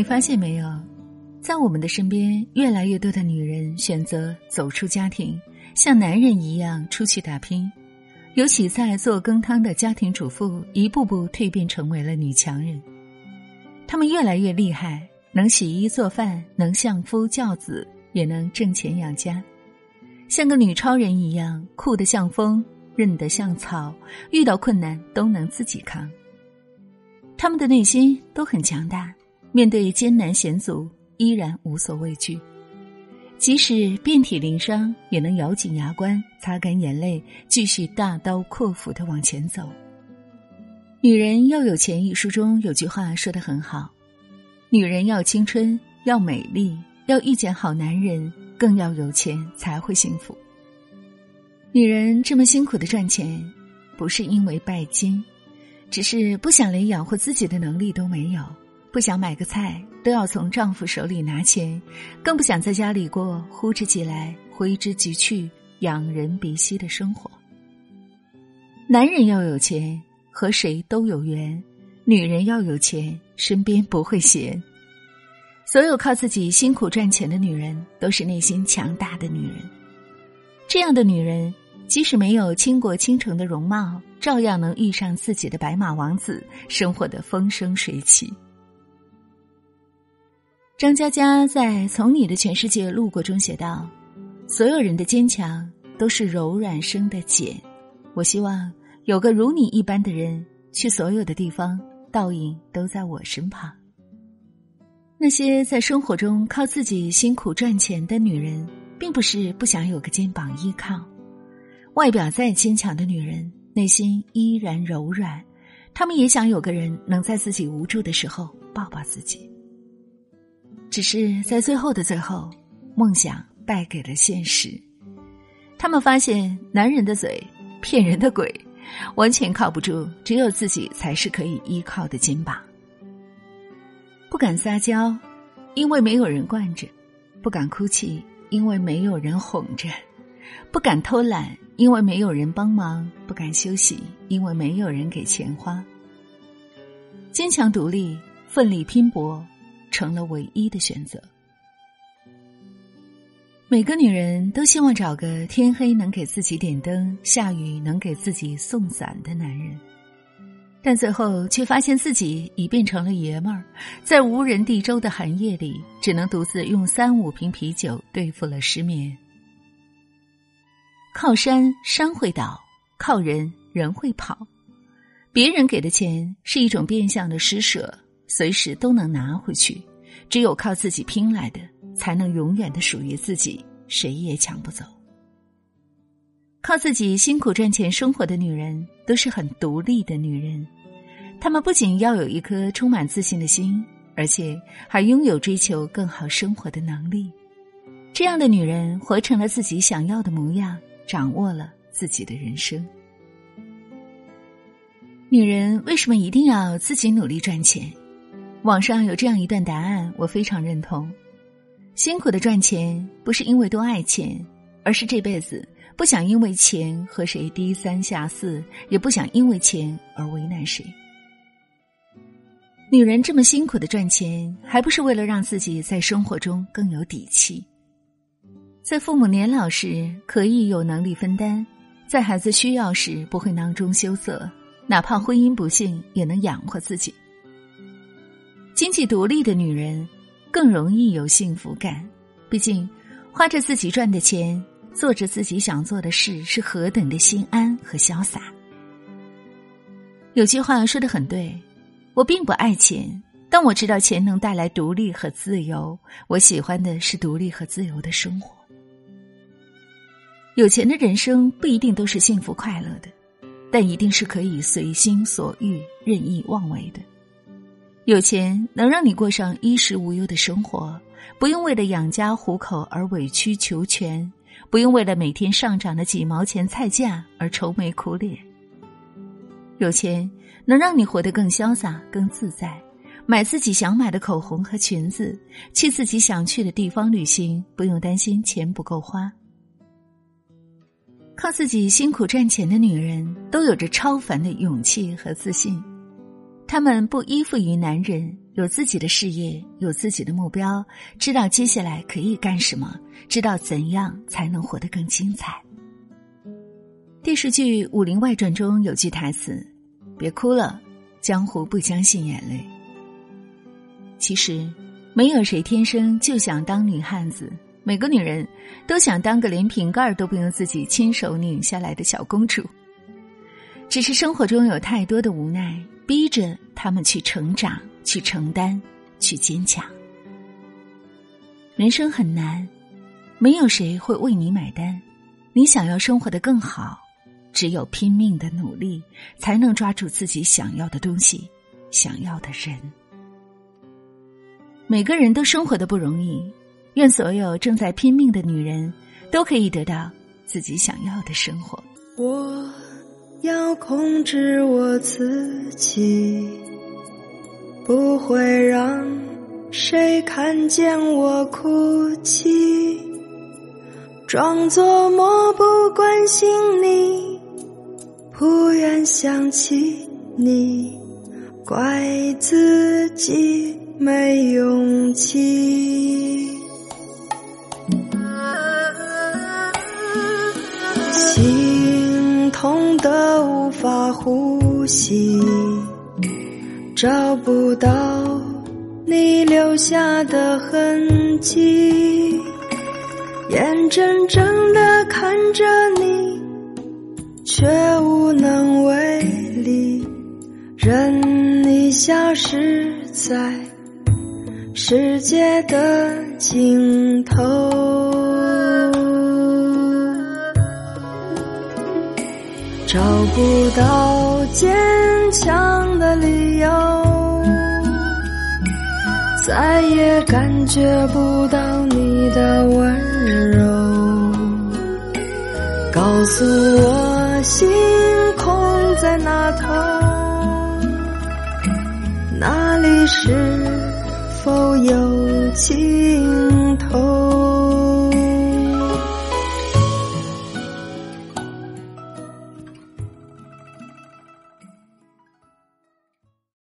你发现没有，在我们的身边，越来越多的女人选择走出家庭，像男人一样出去打拼。由起在做羹汤的家庭主妇，一步步蜕变成为了女强人。她们越来越厉害，能洗衣做饭，能相夫教子，也能挣钱养家，像个女超人一样，酷得像风，韧得像草，遇到困难都能自己扛。她们的内心都很强大。面对艰难险阻，依然无所畏惧，即使遍体鳞伤，也能咬紧牙关，擦干眼泪，继续大刀阔斧的往前走。女人要有钱，一书中有句话说的很好：女人要青春，要美丽，要遇见好男人，更要有钱才会幸福。女人这么辛苦的赚钱，不是因为拜金，只是不想连养活自己的能力都没有。不想买个菜都要从丈夫手里拿钱，更不想在家里过呼之即来挥之即去、仰人鼻息的生活。男人要有钱，和谁都有缘；女人要有钱，身边不会闲。所有靠自己辛苦赚钱的女人，都是内心强大的女人。这样的女人，即使没有倾国倾城的容貌，照样能遇上自己的白马王子，生活的风生水起。张嘉佳在《从你的全世界路过》中写道：“所有人的坚强都是柔软生的茧。我希望有个如你一般的人，去所有的地方，倒影都在我身旁。那些在生活中靠自己辛苦赚钱的女人，并不是不想有个肩膀依靠。外表再坚强的女人，内心依然柔软。她们也想有个人能在自己无助的时候抱抱自己。”只是在最后的最后，梦想败给了现实。他们发现，男人的嘴骗人的鬼，完全靠不住，只有自己才是可以依靠的肩膀。不敢撒娇，因为没有人惯着；不敢哭泣，因为没有人哄着；不敢偷懒，因为没有人帮忙；不敢休息，因为没有人给钱花。坚强独立，奋力拼搏。成了唯一的选择。每个女人都希望找个天黑能给自己点灯、下雨能给自己送伞的男人，但最后却发现自己已变成了爷们儿，在无人地州的寒夜里，只能独自用三五瓶啤酒对付了失眠。靠山山会倒，靠人人会跑。别人给的钱是一种变相的施舍。随时都能拿回去，只有靠自己拼来的，才能永远的属于自己，谁也抢不走。靠自己辛苦赚钱生活的女人，都是很独立的女人。她们不仅要有一颗充满自信的心，而且还拥有追求更好生活的能力。这样的女人活成了自己想要的模样，掌握了自己的人生。女人为什么一定要自己努力赚钱？网上有这样一段答案，我非常认同：辛苦的赚钱不是因为多爱钱，而是这辈子不想因为钱和谁低三下四，也不想因为钱而为难谁。女人这么辛苦的赚钱，还不是为了让自己在生活中更有底气，在父母年老时可以有能力分担，在孩子需要时不会囊中羞涩，哪怕婚姻不幸也能养活自己。经济独立的女人更容易有幸福感，毕竟花着自己赚的钱，做着自己想做的事，是何等的心安和潇洒。有句话说的很对，我并不爱钱，但我知道钱能带来独立和自由。我喜欢的是独立和自由的生活。有钱的人生不一定都是幸福快乐的，但一定是可以随心所欲、任意妄为的。有钱能让你过上衣食无忧的生活，不用为了养家糊口而委曲求全，不用为了每天上涨的几毛钱菜价而愁眉苦脸。有钱能让你活得更潇洒、更自在，买自己想买的口红和裙子，去自己想去的地方旅行，不用担心钱不够花。靠自己辛苦赚钱的女人，都有着超凡的勇气和自信。他们不依附于男人，有自己的事业，有自己的目标，知道接下来可以干什么，知道怎样才能活得更精彩。电视剧《武林外传》中有句台词：“别哭了，江湖不相信眼泪。”其实，没有谁天生就想当女汉子，每个女人都想当个连瓶盖都不用自己亲手拧下来的小公主。只是生活中有太多的无奈，逼着他们去成长。去承担，去坚强。人生很难，没有谁会为你买单。你想要生活的更好，只有拼命的努力，才能抓住自己想要的东西，想要的人。每个人都生活的不容易，愿所有正在拼命的女人都可以得到自己想要的生活。我要控制我自己。不会让谁看见我哭泣，装作漠不关心你，不愿想起你，怪自己没勇气，呼吸。找不到你留下的痕迹，眼睁睁的看着你，却无能为力，任你消失在世界的尽头，找不到坚强的理由。再也感觉不到你的温柔，告诉我星空在那头，那里是否有尽头？